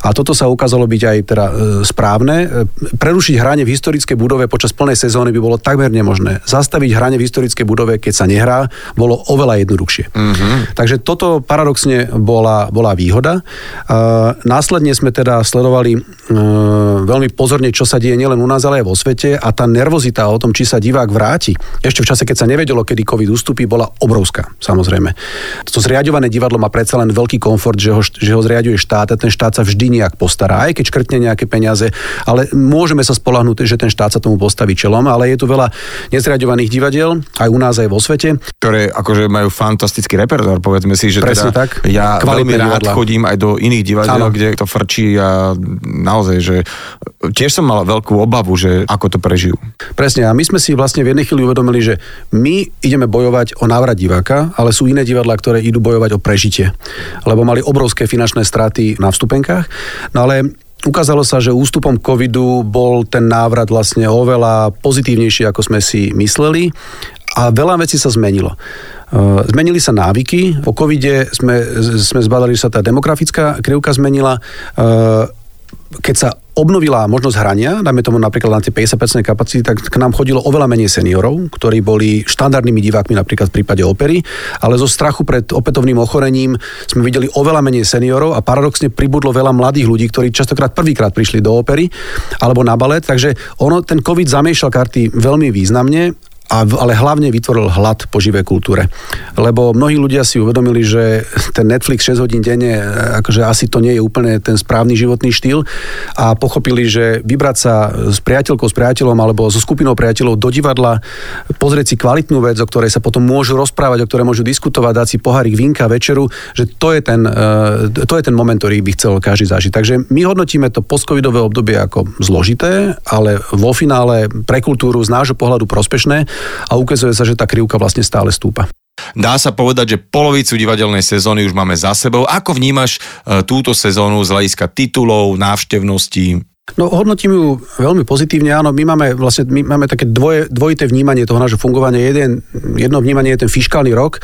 A toto sa ukázalo byť aj teda uh, správne. Uh, prerušiť hranie v historickej budove počas plnej sezóny by bolo takmer nemožné. Zastaviť hranie v historickej budove, keď sa nehrá, bolo oveľa jednoduchšie. Uh-huh. Takže toto paradoxne bola, bola výhoda. Následne sme teda sledovali e, veľmi pozorne, čo sa deje nielen u nás, ale aj vo svete a tá nervozita o tom, či sa divák vráti, ešte v čase, keď sa nevedelo, kedy COVID ustúpi, bola obrovská, samozrejme. To zriadované divadlo má predsa len veľký komfort, že ho, že ho zriaduje štát a ten štát sa vždy nejak postará, aj keď škrtne nejaké peniaze, ale môžeme sa spolahnúť, že ten štát sa tomu postaví čelom, ale je tu veľa nezriadovaných divadiel, aj u nás, aj vo svete. Ktoré akože majú fantastický repertoár, povedzme si, že Presne teda tak ja veľmi rád divadla. chodím aj do iných divadiel, kde to frčí a naozaj, že tiež som mal veľkú obavu, že ako to prežijú. Presne, a my sme si vlastne v jednej chvíli uvedomili, že my ideme bojovať o návrat diváka, ale sú iné divadlá, ktoré idú bojovať o prežitie, lebo mali obrovské finančné straty na vstupenkách. No ale Ukázalo sa, že ústupom covidu bol ten návrat vlastne oveľa pozitívnejší, ako sme si mysleli a veľa vecí sa zmenilo. Eh, zmenili sa návyky. Po covide sme, sme zbadali, že sa tá demografická krivka zmenila. Eh, keď sa obnovila možnosť hrania, dajme tomu napríklad na tie 50% kapacity, tak k nám chodilo oveľa menej seniorov, ktorí boli štandardnými divákmi napríklad v prípade opery, ale zo strachu pred opätovným ochorením sme videli oveľa menej seniorov a paradoxne pribudlo veľa mladých ľudí, ktorí častokrát prvýkrát prišli do opery alebo na balet, takže ono, ten COVID zamiešal karty veľmi významne a, ale hlavne vytvoril hlad po živej kultúre. Lebo mnohí ľudia si uvedomili, že ten Netflix 6 hodín denne, akože asi to nie je úplne ten správny životný štýl a pochopili, že vybrať sa s priateľkou, s priateľom alebo so skupinou priateľov do divadla, pozrieť si kvalitnú vec, o ktorej sa potom môžu rozprávať, o ktorej môžu diskutovať, dať si pohárik vinka, večeru, že to je ten, e, to je ten moment, ktorý by chcel každý zažiť. Takže my hodnotíme to postcovidové obdobie ako zložité, ale vo finále pre kultúru z nášho pohľadu prospešné a ukazuje sa, že tá krivka vlastne stále stúpa. Dá sa povedať, že polovicu divadelnej sezóny už máme za sebou. Ako vnímaš e, túto sezónu z hľadiska titulov, návštevností? No hodnotím ju veľmi pozitívne, áno, my máme vlastne my máme také dvoje, dvojité vnímanie toho nášho fungovania. Jeden, jedno vnímanie je ten fiskálny rok.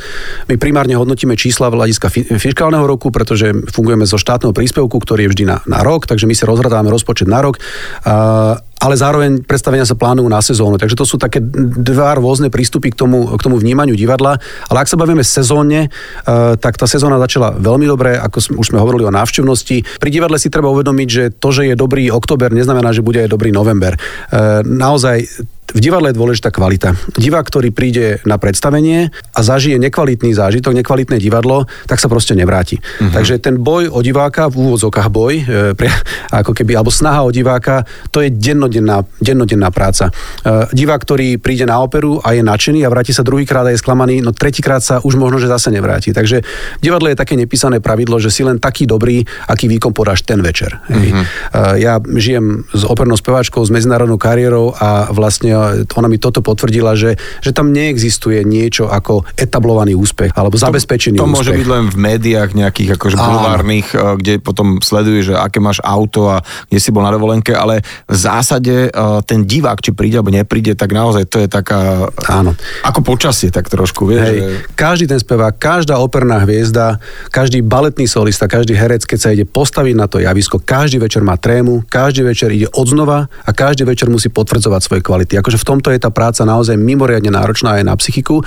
My primárne hodnotíme čísla v hľadiska fiskálneho roku, pretože fungujeme zo štátneho príspevku, ktorý je vždy na, na rok, takže my si rozhradáme rozpočet na rok. Uh, ale zároveň predstavenia sa plánujú na sezónu. Takže to sú také dva rôzne prístupy k tomu, k tomu vnímaniu divadla. Ale ak sa bavíme sezónne, eh, tak tá sezóna začala veľmi dobre, ako už sme hovorili o návštevnosti. Pri divadle si treba uvedomiť, že to, že je dobrý október, neznamená, že bude aj dobrý november. Eh, naozaj v divadle je dôležitá kvalita. Divák, ktorý príde na predstavenie a zažije nekvalitný zážitok, nekvalitné divadlo, tak sa proste nevráti. Uh-huh. Takže ten boj o diváka, v úvodzokách boj, e, pre, ako keby, alebo snaha o diváka, to je dennodenná, dennodenná práca. E, divák, ktorý príde na operu a je nadšený a vráti sa druhýkrát a je sklamaný, no tretíkrát sa už možno, že zase nevráti. Takže v divadle je také nepísané pravidlo, že si len taký dobrý, aký výkon podáš ten večer. Uh-huh. E, ja žijem s opernou speváčkou, s medzinárodnou kariérou a vlastne ona mi toto potvrdila, že, že tam neexistuje niečo ako etablovaný úspech alebo zabezpečený to, to úspech. môže byť len v médiách nejakých akože bulvárnych, eh, kde potom sleduje, že aké máš auto a kde si bol na dovolenke, ale v zásade eh, ten divák, či príde alebo nepríde, tak naozaj to je taká... Áno. Ako počasie tak trošku, vieš. Hej, že... Každý ten spevák, každá operná hviezda, každý baletný solista, každý herec, keď sa ide postaviť na to javisko, každý večer má trému, každý večer ide odznova a každý večer musí potvrdzovať svoje kvality akože v tomto je tá práca naozaj mimoriadne náročná aj na psychiku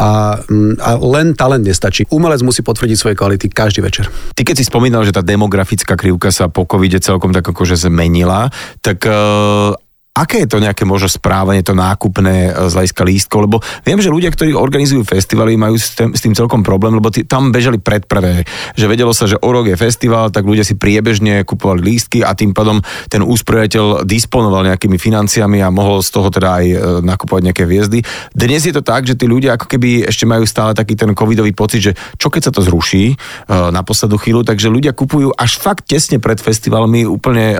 a, mm, a len talent nestačí. Umelec musí potvrdiť svoje kvality každý večer. Ty keď si spomínal, že tá demografická krivka sa po covide celkom tak akože zmenila, tak uh, aké je to nejaké možno správanie, to nákupné e, z hľadiska lístkov, lebo viem, že ľudia, ktorí organizujú festivaly, majú s tým, s tým celkom problém, lebo tí, tam bežali predprvé, že vedelo sa, že o rok je festival, tak ľudia si priebežne kupovali lístky a tým pádom ten úspriateľ disponoval nejakými financiami a mohol z toho teda aj e, nakupovať nejaké hviezdy. Dnes je to tak, že tí ľudia ako keby ešte majú stále taký ten covidový pocit, že čo keď sa to zruší e, na poslednú chvíľu, takže ľudia kupujú až fakt tesne pred festivalmi, úplne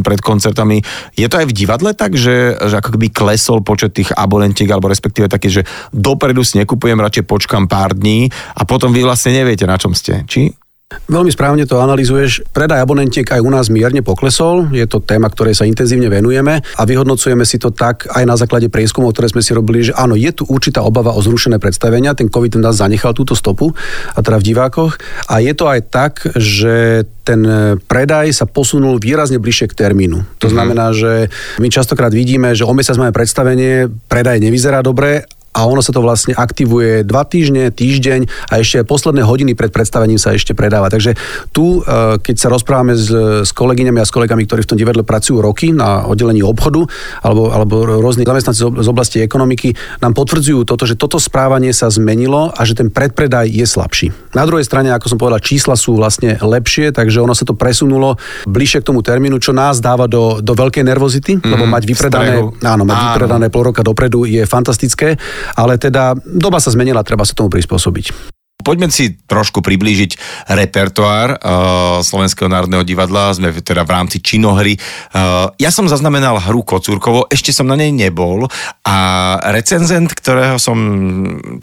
pred koncertami. Je to aj v divadle ale tak, že, že ako keby klesol počet tých abonentiek, alebo respektíve taký, že dopredu si nekupujem, radšej počkam pár dní a potom vy vlastne neviete, na čom ste. Či? Veľmi správne to analizuješ. Predaj abonentiek aj u nás mierne poklesol. Je to téma, ktorej sa intenzívne venujeme a vyhodnocujeme si to tak aj na základe prieskumov, ktoré sme si robili, že áno, je tu určitá obava o zrušené predstavenia. Ten COVID nás zanechal túto stopu, a teda v divákoch. A je to aj tak, že ten predaj sa posunul výrazne bližšie k termínu. To mhm. znamená, že my častokrát vidíme, že o mesiac máme predstavenie, predaj nevyzerá dobre a ono sa to vlastne aktivuje dva týždne, týždeň a ešte posledné hodiny pred predstavením sa ešte predáva. Takže tu, e, keď sa rozprávame s, s kolegyňami a s kolegami, ktorí v tom divadle pracujú roky na oddelení obchodu alebo, alebo rôzni zamestnanci z oblasti ekonomiky, nám potvrdzujú toto, že toto správanie sa zmenilo a že ten predpredaj je slabší. Na druhej strane, ako som povedal, čísla sú vlastne lepšie, takže ono sa to presunulo bližšie k tomu termínu, čo nás dáva do, do veľkej nervozity, mm, lebo mať vypredané, áno, mať áno. vypredané pol roka dopredu je fantastické ale teda doba sa zmenila, treba sa tomu prispôsobiť. Poďme si trošku priblížiť repertoár uh, Slovenského národného divadla. Sme teda v rámci činohry. Uh, ja som zaznamenal hru Kocúrkovo, ešte som na nej nebol a recenzent, ktorého som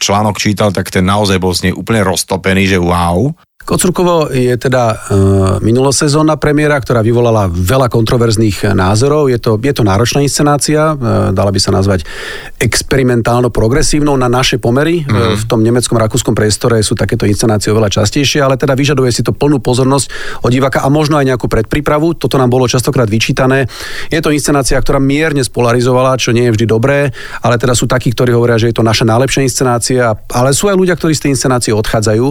článok čítal, tak ten naozaj bol z nej úplne roztopený, že wow. Kocurkovo je teda e, minulosezónna premiéra, ktorá vyvolala veľa kontroverzných názorov. Je to, je to náročná inscenácia, e, dala by sa nazvať experimentálno-progresívnou na naše pomery. Mm. V tom nemeckom, rakúskom priestore sú takéto inscenácie oveľa častejšie, ale teda vyžaduje si to plnú pozornosť od diváka a možno aj nejakú predprípravu. Toto nám bolo častokrát vyčítané. Je to inscenácia, ktorá mierne spolarizovala, čo nie je vždy dobré, ale teda sú takí, ktorí hovoria, že je to naša najlepšia inscenácia, ale sú aj ľudia, ktorí z tej inscenácie odchádzajú,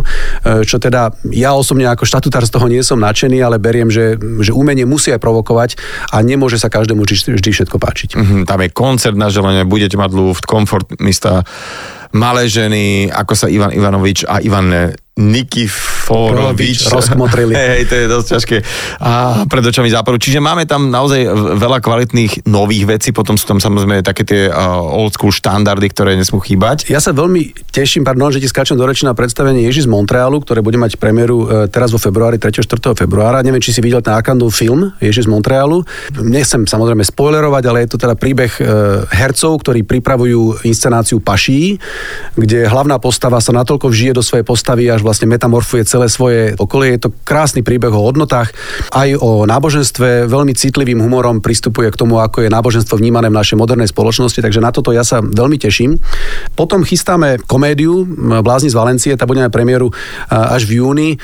čo teda ja osobne ako štatutár z toho nie som nadšený, ale beriem, že, že umenie musí aj provokovať a nemôže sa každému vždy, všetko páčiť. Mm-hmm, tam je koncert na želenie, budete mať luft, komfort mista, malé ženy, ako sa Ivan Ivanovič a Ivan Nikiforovič. Rozkmotrili. Hej, to je dosť ťažké. A pred očami záporu. Čiže máme tam naozaj veľa kvalitných nových vecí, potom sú tam samozrejme také tie uh, old school štandardy, ktoré nesmú chýbať. Ja sa veľmi teším, pardon, že ti skáčem do reči na predstavenie Ježi z Montrealu, ktoré bude mať premiéru uh, teraz vo februári, 3. 4. februára. Neviem, či si videl ten Arkandov film Ježi z Montrealu. Nechcem samozrejme spoilerovať, ale je to teda príbeh uh, hercov, ktorí pripravujú inscenáciu Paší, kde hlavná postava sa natoľko vžije do svojej postavy, až vlastne metamorfuje celé svoje okolie. Je to krásny príbeh o hodnotách, aj o náboženstve, veľmi citlivým humorom pristupuje k tomu, ako je náboženstvo vnímané v našej modernej spoločnosti, takže na toto ja sa veľmi teším. Potom chystáme komédiu Blázni z Valencie, tá bude na premiéru až v júni.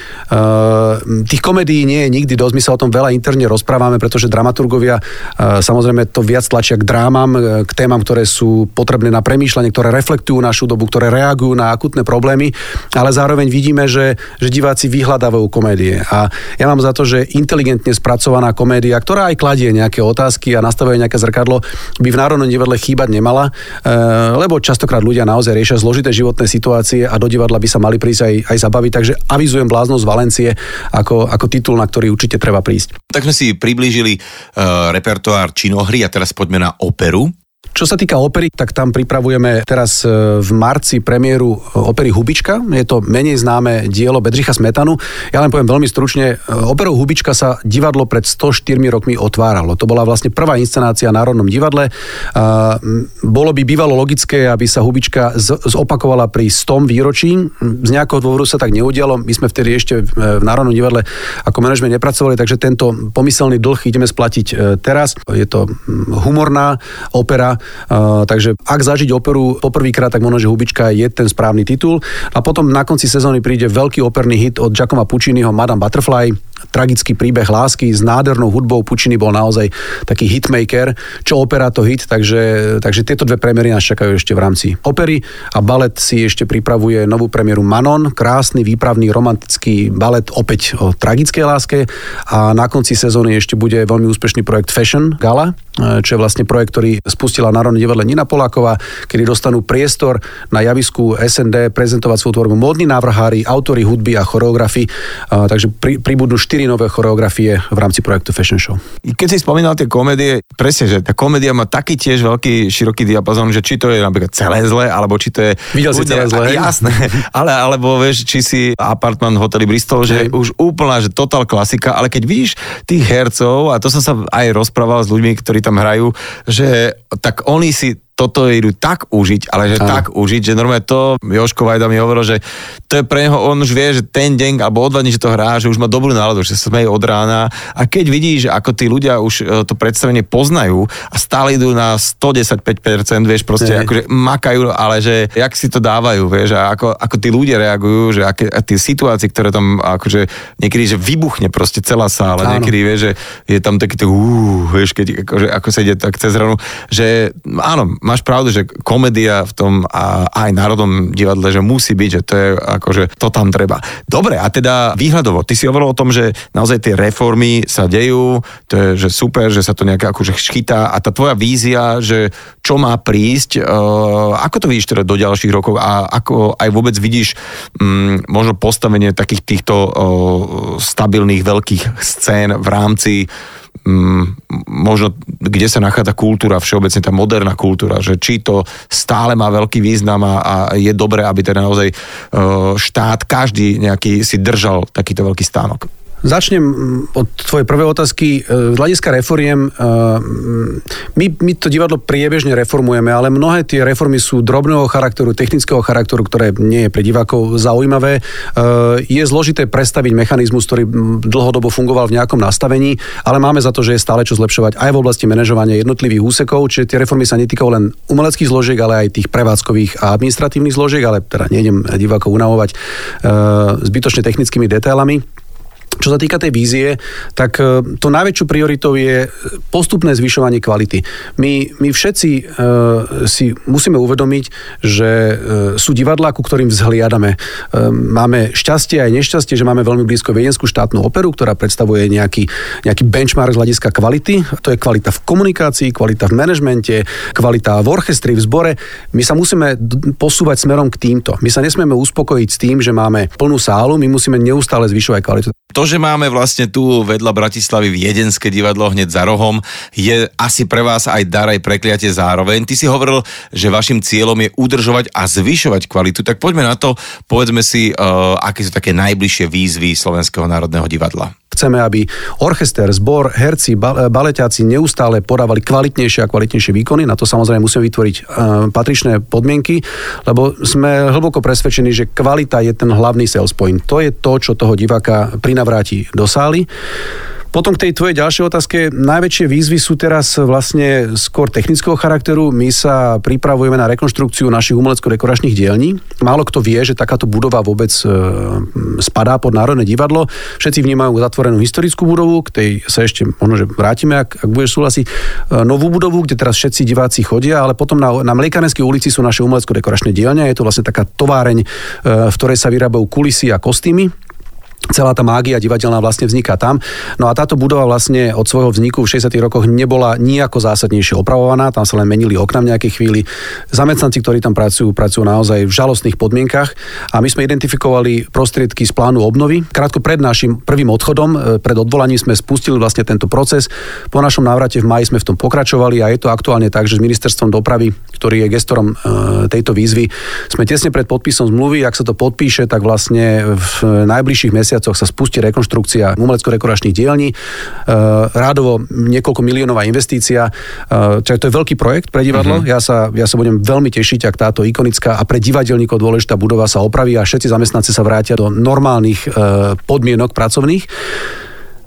Tých komédií nie je nikdy dosť, my sa o tom veľa interne rozprávame, pretože dramaturgovia samozrejme to viac tlačia k drámam, k témam, ktoré sú potrebné na premýšľanie, ktoré reflektujú našu dobu, ktoré reagujú na akutné problémy, ale zároveň vidíme, vidíme, že, že diváci vyhľadávajú komédie. A ja mám za to, že inteligentne spracovaná komédia, ktorá aj kladie nejaké otázky a nastavuje nejaké zrkadlo, by v Národnom divadle chýbať nemala, e, lebo častokrát ľudia naozaj riešia zložité životné situácie a do divadla by sa mali prísť aj, aj zabaviť. Takže avizujem bláznosť Valencie ako, ako titul, na ktorý určite treba prísť. Tak sme si priblížili uh, repertoár činohry a teraz poďme na operu. Čo sa týka opery, tak tam pripravujeme teraz e, v marci premiéru e, opery Hubička. Je to menej známe dielo Bedřicha Smetanu. Ja len poviem veľmi stručne, e, operou Hubička sa divadlo pred 104 rokmi otváralo. To bola vlastne prvá inscenácia v Národnom divadle. Bolo by bývalo logické, aby sa Hubička zopakovala pri 100 výročí. Z nejakého dôvodu sa tak neudialo. My sme vtedy ešte v Národnom divadle ako manažment nepracovali, takže tento pomyselný dlh ideme splatiť teraz. Je to humorná opera, Uh, takže ak zažiť operu poprvýkrát, tak možno, že Hubička je ten správny titul. A potom na konci sezóny príde veľký operný hit od Giacomo Pucciniho Madame Butterfly, tragický príbeh lásky s nádhernou hudbou. Puccini bol naozaj taký hitmaker, čo opera to hit, takže, takže tieto dve premiéry nás čakajú ešte v rámci opery. A balet si ešte pripravuje novú premiéru Manon, krásny, výpravný, romantický balet opäť o tragickej láske. A na konci sezóny ešte bude veľmi úspešný projekt Fashion Gala, čo je vlastne projekt, ktorý spustila Národné divadle Nina Poláková, kedy dostanú priestor na javisku SND prezentovať svoju tvorbu módni návrhári, autory hudby a choreografii, takže pri, pribudnú štyri nové choreografie v rámci projektu Fashion Show. Keď si spomínal tie komédie, presne, že tá komédia má taký tiež veľký, široký diapazon, že či to je napríklad celé zle, alebo či to je... Videl si celé zle? Jasné, ale alebo vieš, či si apartment hotely Bristol, že Hej. už úplná, že total klasika, ale keď vidíš tých hercov, a to som sa aj rozprával s ľuďmi, ktorí tam hrajú, že tak oni si toto idú tak užiť, ale že Aha. tak užiť, že normálne to, Joško Vajda mi hovoril, že to je pre neho, on už vie, že ten deň alebo o dva dní, že to hrá, že už má dobrú náladu, že sa smeje od rána a keď vidíš, ako tí ľudia už e, to predstavenie poznajú a stále idú na 115%, vieš, proste Nie. akože makajú, ale že jak si to dávajú, vieš, a ako, ako tí ľudia reagujú, že aké, a tie situácie, ktoré tam akože niekedy, že vybuchne proste celá sála, Áno. niekedy, vieš, že je tam taký to, uh, vieš, keď akože, ako sa ide tak cez ranu, že áno, máš pravdu, že komédia v tom a aj národnom divadle, že musí byť, že to je akože to tam treba. Dobre, a teda výhľadovo, ty si hovoril o tom, že naozaj tie reformy sa dejú, to je že super, že sa to nejaké akože chytá a tá tvoja vízia, že čo má prísť, uh, ako to vidíš teda do ďalších rokov a ako aj vôbec vidíš um, možno postavenie takých týchto uh, stabilných veľkých scén v rámci možno kde sa nachádza kultúra, všeobecne tá moderná kultúra, že či to stále má veľký význam a, a je dobré, aby teda naozaj e, štát, každý nejaký si držal takýto veľký stánok. Začnem mm, od tvojej prvej otázky. E, z hľadiska reforiem, e, my, my to divadlo priebežne reformujeme, ale mnohé tie reformy sú drobného charakteru, technického charakteru, ktoré nie je pre divákov zaujímavé. E, je zložité predstaviť mechanizmus, ktorý dlhodobo fungoval v nejakom nastavení, ale máme za to, že je stále čo zlepšovať aj v oblasti manažovania jednotlivých úsekov, čiže tie reformy sa netýkajú len umeleckých zložiek, ale aj tých prevádzkových a administratívnych zložiek, ale teda nejdem divákov unavovať zbytočne technickými detailami. Čo sa týka tej vízie, tak e, to najväčšou prioritou je postupné zvyšovanie kvality. My, my všetci e, si musíme uvedomiť, že e, sú divadlá, ku ktorým vzhliadame. E, máme šťastie aj nešťastie, že máme veľmi blízko Viedenskú štátnu operu, ktorá predstavuje nejaký, nejaký benchmark z hľadiska kvality. To je kvalita v komunikácii, kvalita v manažmente, kvalita v orchestri, v zbore. My sa musíme posúvať smerom k týmto. My sa nesmieme uspokojiť s tým, že máme plnú sálu, my musíme neustále zvyšovať kvalitu. To, že máme vlastne tu vedľa Bratislavy Viedenské divadlo hneď za rohom, je asi pre vás aj dar, aj prekliatie zároveň. Ty si hovoril, že vašim cieľom je udržovať a zvyšovať kvalitu, tak poďme na to, povedzme si, uh, aké sú také najbližšie výzvy Slovenského národného divadla. Chceme, aby orchester, zbor, herci, baleťáci neustále podávali kvalitnejšie a kvalitnejšie výkony. Na to samozrejme musíme vytvoriť uh, patričné podmienky, lebo sme hlboko presvedčení, že kvalita je ten hlavný sales point. To je to, čo toho diváka prinavráti do sály. Potom k tej tvojej ďalšej otázke. Najväčšie výzvy sú teraz vlastne skôr technického charakteru. My sa pripravujeme na rekonštrukciu našich umelecko-dekoračných dielní. Málo kto vie, že takáto budova vôbec e, spadá pod Národné divadlo. Všetci vnímajú zatvorenú historickú budovu, k tej sa ešte možno, že vrátime, ak, ak budeš súhlasiť. E, novú budovu, kde teraz všetci diváci chodia, ale potom na, na Mliekaneskej ulici sú naše umelecko-dekoračné dielne. Je to vlastne taká továreň, e, v ktorej sa vyrábajú kulisy a kostýmy celá tá mágia divadelná vlastne vzniká tam. No a táto budova vlastne od svojho vzniku v 60. rokoch nebola nejako zásadnejšie opravovaná, tam sa len menili okna v nejakej chvíli. Zamestnanci, ktorí tam pracujú, pracujú naozaj v žalostných podmienkach a my sme identifikovali prostriedky z plánu obnovy. Krátko pred našim prvým odchodom, e, pred odvolaním sme spustili vlastne tento proces. Po našom návrate v maji sme v tom pokračovali a je to aktuálne tak, že s ministerstvom dopravy, ktorý je gestorom e, tejto výzvy, sme tesne pred podpisom zmluvy. Ak sa to podpíše, tak vlastne v najbližších mesiacoch mesiacoch sa spustí rekonštrukcia umelecko-dekoračných dielní. E, rádovo niekoľko miliónová investícia. E, čiže to je veľký projekt pre divadlo. Uh-huh. Ja, sa, ja sa budem veľmi tešiť, ak táto ikonická a pre divadelníkov dôležitá budova sa opraví a všetci zamestnanci sa vrátia do normálnych e, podmienok pracovných.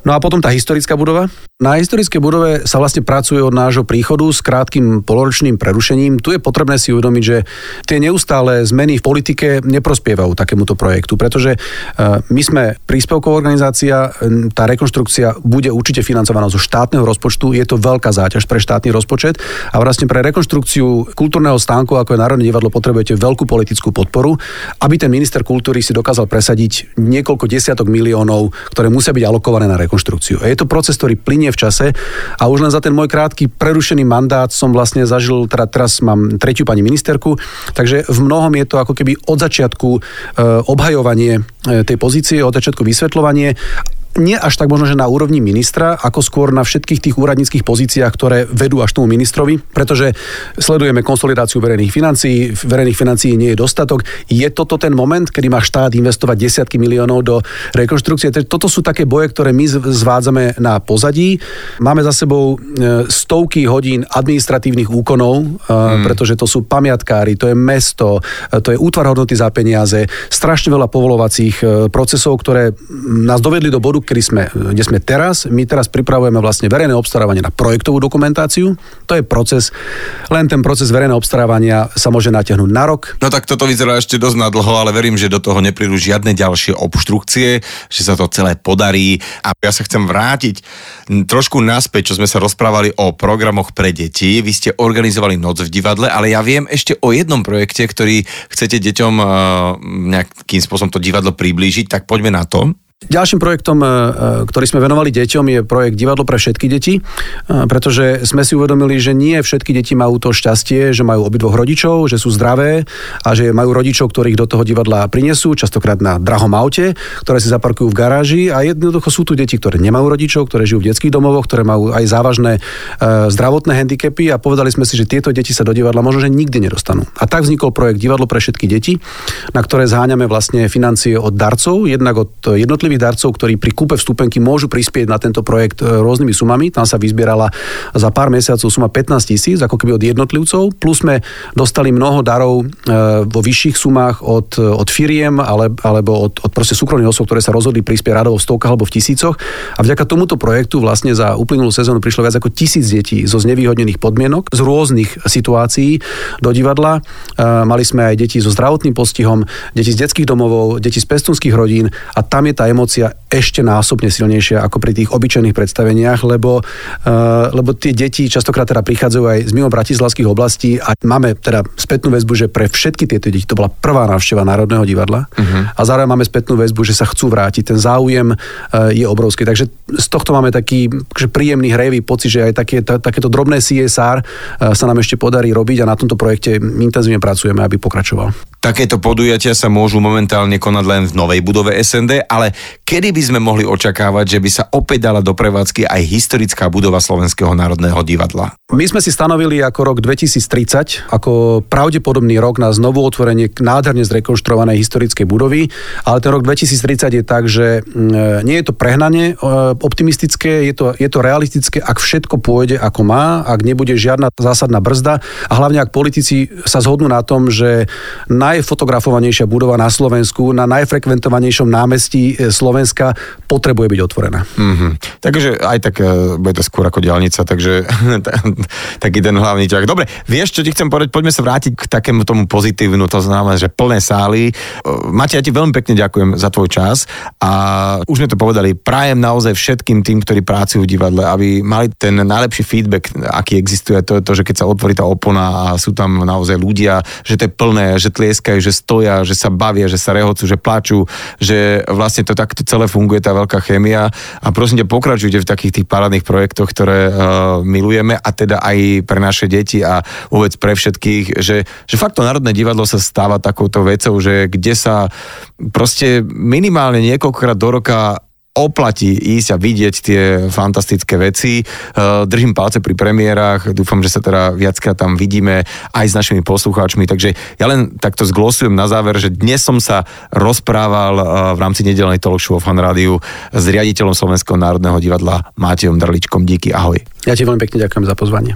No a potom tá historická budova. Na historickej budove sa vlastne pracuje od nášho príchodu s krátkým poloročným prerušením. Tu je potrebné si uvedomiť, že tie neustále zmeny v politike neprospievajú takémuto projektu, pretože e, my sme príspevková organizácia, tá rekonštrukcia bude určite financovaná zo štátneho rozpočtu, je to veľká záťaž pre štátny rozpočet a vlastne pre rekonštrukciu kultúrneho stánku, ako je Národné divadlo, potrebujete veľkú politickú podporu, aby ten minister kultúry si dokázal presadiť niekoľko desiatok miliónov, ktoré musia byť alokované na rekonštrukciu. A je to proces, ktorý plinie v čase. A už len za ten môj krátky prerušený mandát som vlastne zažil, teda teraz mám tretiu pani ministerku, takže v mnohom je to ako keby od začiatku e, obhajovanie e, tej pozície, od začiatku vysvetľovanie nie až tak možno, že na úrovni ministra, ako skôr na všetkých tých úradníckých pozíciách, ktoré vedú až tomu ministrovi, pretože sledujeme konsolidáciu verejných financií, verejných financií nie je dostatok. Je toto ten moment, kedy má štát investovať desiatky miliónov do rekonštrukcie? Toto sú také boje, ktoré my zvádzame na pozadí. Máme za sebou e, stovky hodín administratívnych úkonov, hmm. pretože to sú pamiatkári, to je mesto, e, to je útvar hodnoty za peniaze, strašne veľa povolovacích e, procesov, ktoré nás dovedli do bodu, kedy sme, kde sme teraz. My teraz pripravujeme vlastne verejné obstarávanie na projektovú dokumentáciu. To je proces, len ten proces verejného obstarávania sa môže natiahnuť na rok. No tak toto vyzerá ešte dosť na dlho, ale verím, že do toho neprídu žiadne ďalšie obštrukcie, že sa to celé podarí. A ja sa chcem vrátiť trošku naspäť, čo sme sa rozprávali o programoch pre deti. Vy ste organizovali noc v divadle, ale ja viem ešte o jednom projekte, ktorý chcete deťom uh, nejakým spôsobom to divadlo priblížiť, tak poďme na to. Ďalším projektom, e, e, ktorý sme venovali deťom, je projekt Divadlo pre všetky deti, e, pretože sme si uvedomili, že nie všetky deti majú to šťastie, že majú obidvoch rodičov, že sú zdravé a že majú rodičov, ktorých do toho divadla prinesú, častokrát na drahom aute, ktoré si zaparkujú v garáži a jednoducho sú tu deti, ktoré nemajú rodičov, ktoré žijú v detských domovoch, ktoré majú aj závažné zdravotné handicapy a povedali sme si, že tieto deti sa do divadla možno že nikdy nedostanú. A tak vznikol projekt Divadlo pre všetky deti, na ktoré zháňame vlastne financie od darcov, jednak od jednotlivých jednotlivých darcov, ktorí pri kúpe vstupenky môžu prispieť na tento projekt e, rôznymi sumami. Tam sa vyzbierala za pár mesiacov suma 15 tisíc, ako keby od jednotlivcov, plus sme dostali mnoho darov e, vo vyšších sumách od, od firiem ale, alebo od, od proste súkromných osôb, ktoré sa rozhodli prispieť radovo v stovkách alebo v tisícoch. A vďaka tomuto projektu vlastne za uplynulú sezónu prišlo viac ako tisíc detí zo znevýhodnených podmienok, z rôznych situácií do divadla. E, mali sme aj deti so zdravotným postihom, deti z detských domovov, deti z pestunských rodín a tam je tá emocia ešte násobne silnejšia ako pri tých obyčajných predstaveniach, lebo, uh, lebo tie deti častokrát teda prichádzajú aj z mimo bratislavských oblastí a máme teda spätnú väzbu, že pre všetky tieto deti to bola prvá návšteva Národného divadla uh-huh. a zároveň máme spätnú väzbu, že sa chcú vrátiť. Ten záujem uh, je obrovský. Takže z tohto máme taký že príjemný, hrejvý pocit, že aj také, ta, takéto drobné CSR uh, sa nám ešte podarí robiť a na tomto projekte intenzívne pracujeme, aby pokračoval. Takéto podujatia sa môžu momentálne konať len v novej budove SND, ale kedy by sme mohli očakávať, že by sa opäť dala do prevádzky aj historická budova Slovenského národného divadla? My sme si stanovili ako rok 2030 ako pravdepodobný rok na znovu otvorenie nádherne zrekonštruovanej historickej budovy, ale ten rok 2030 je tak, že mm, nie je to prehnanie e, optimistické, je to, je to realistické, ak všetko pôjde ako má, ak nebude žiadna zásadná brzda a hlavne ak politici sa zhodnú na tom, že naj najfotografovanejšia budova na Slovensku, na najfrekventovanejšom námestí e, Slovenska potrebuje byť otvorená. Mm-hmm. Takže aj tak e, bude to skôr ako diálnica, takže taký ten hlavný ťah. Dobre, vieš, čo ti chcem povedať? Poďme sa vrátiť k takému tomu pozitívnu, to znamená, že plné sály. E, Mati, ja ti veľmi pekne ďakujem za tvoj čas a už sme to povedali, prajem naozaj všetkým tým, ktorí pracujú v divadle, aby mali ten najlepší feedback, aký existuje, to je to, že keď sa otvorí tá opona a sú tam naozaj ľudia, že to je plné, že tlieska tleskajú, že stoja, že sa bavia, že sa rehocú, že plačú, že vlastne to takto celé funguje, tá veľká chémia. A prosím ťa, pokračujte v takých tých parádnych projektoch, ktoré uh, milujeme a teda aj pre naše deti a vôbec pre všetkých, že, že fakt to Národné divadlo sa stáva takouto vecou, že kde sa proste minimálne niekoľkokrát do roka oplatí ísť a vidieť tie fantastické veci. Eh, držím palce pri premiérach, dúfam, že sa teda viackrát tam vidíme aj s našimi poslucháčmi, takže ja len takto zglosujem na záver, že dnes som sa rozprával eh, v rámci nedelnej talk show Fan Rádiu s riaditeľom Slovenského národného divadla Mátiom Drličkom. Díky, ahoj. Ja ti veľmi pekne ďakujem za pozvanie.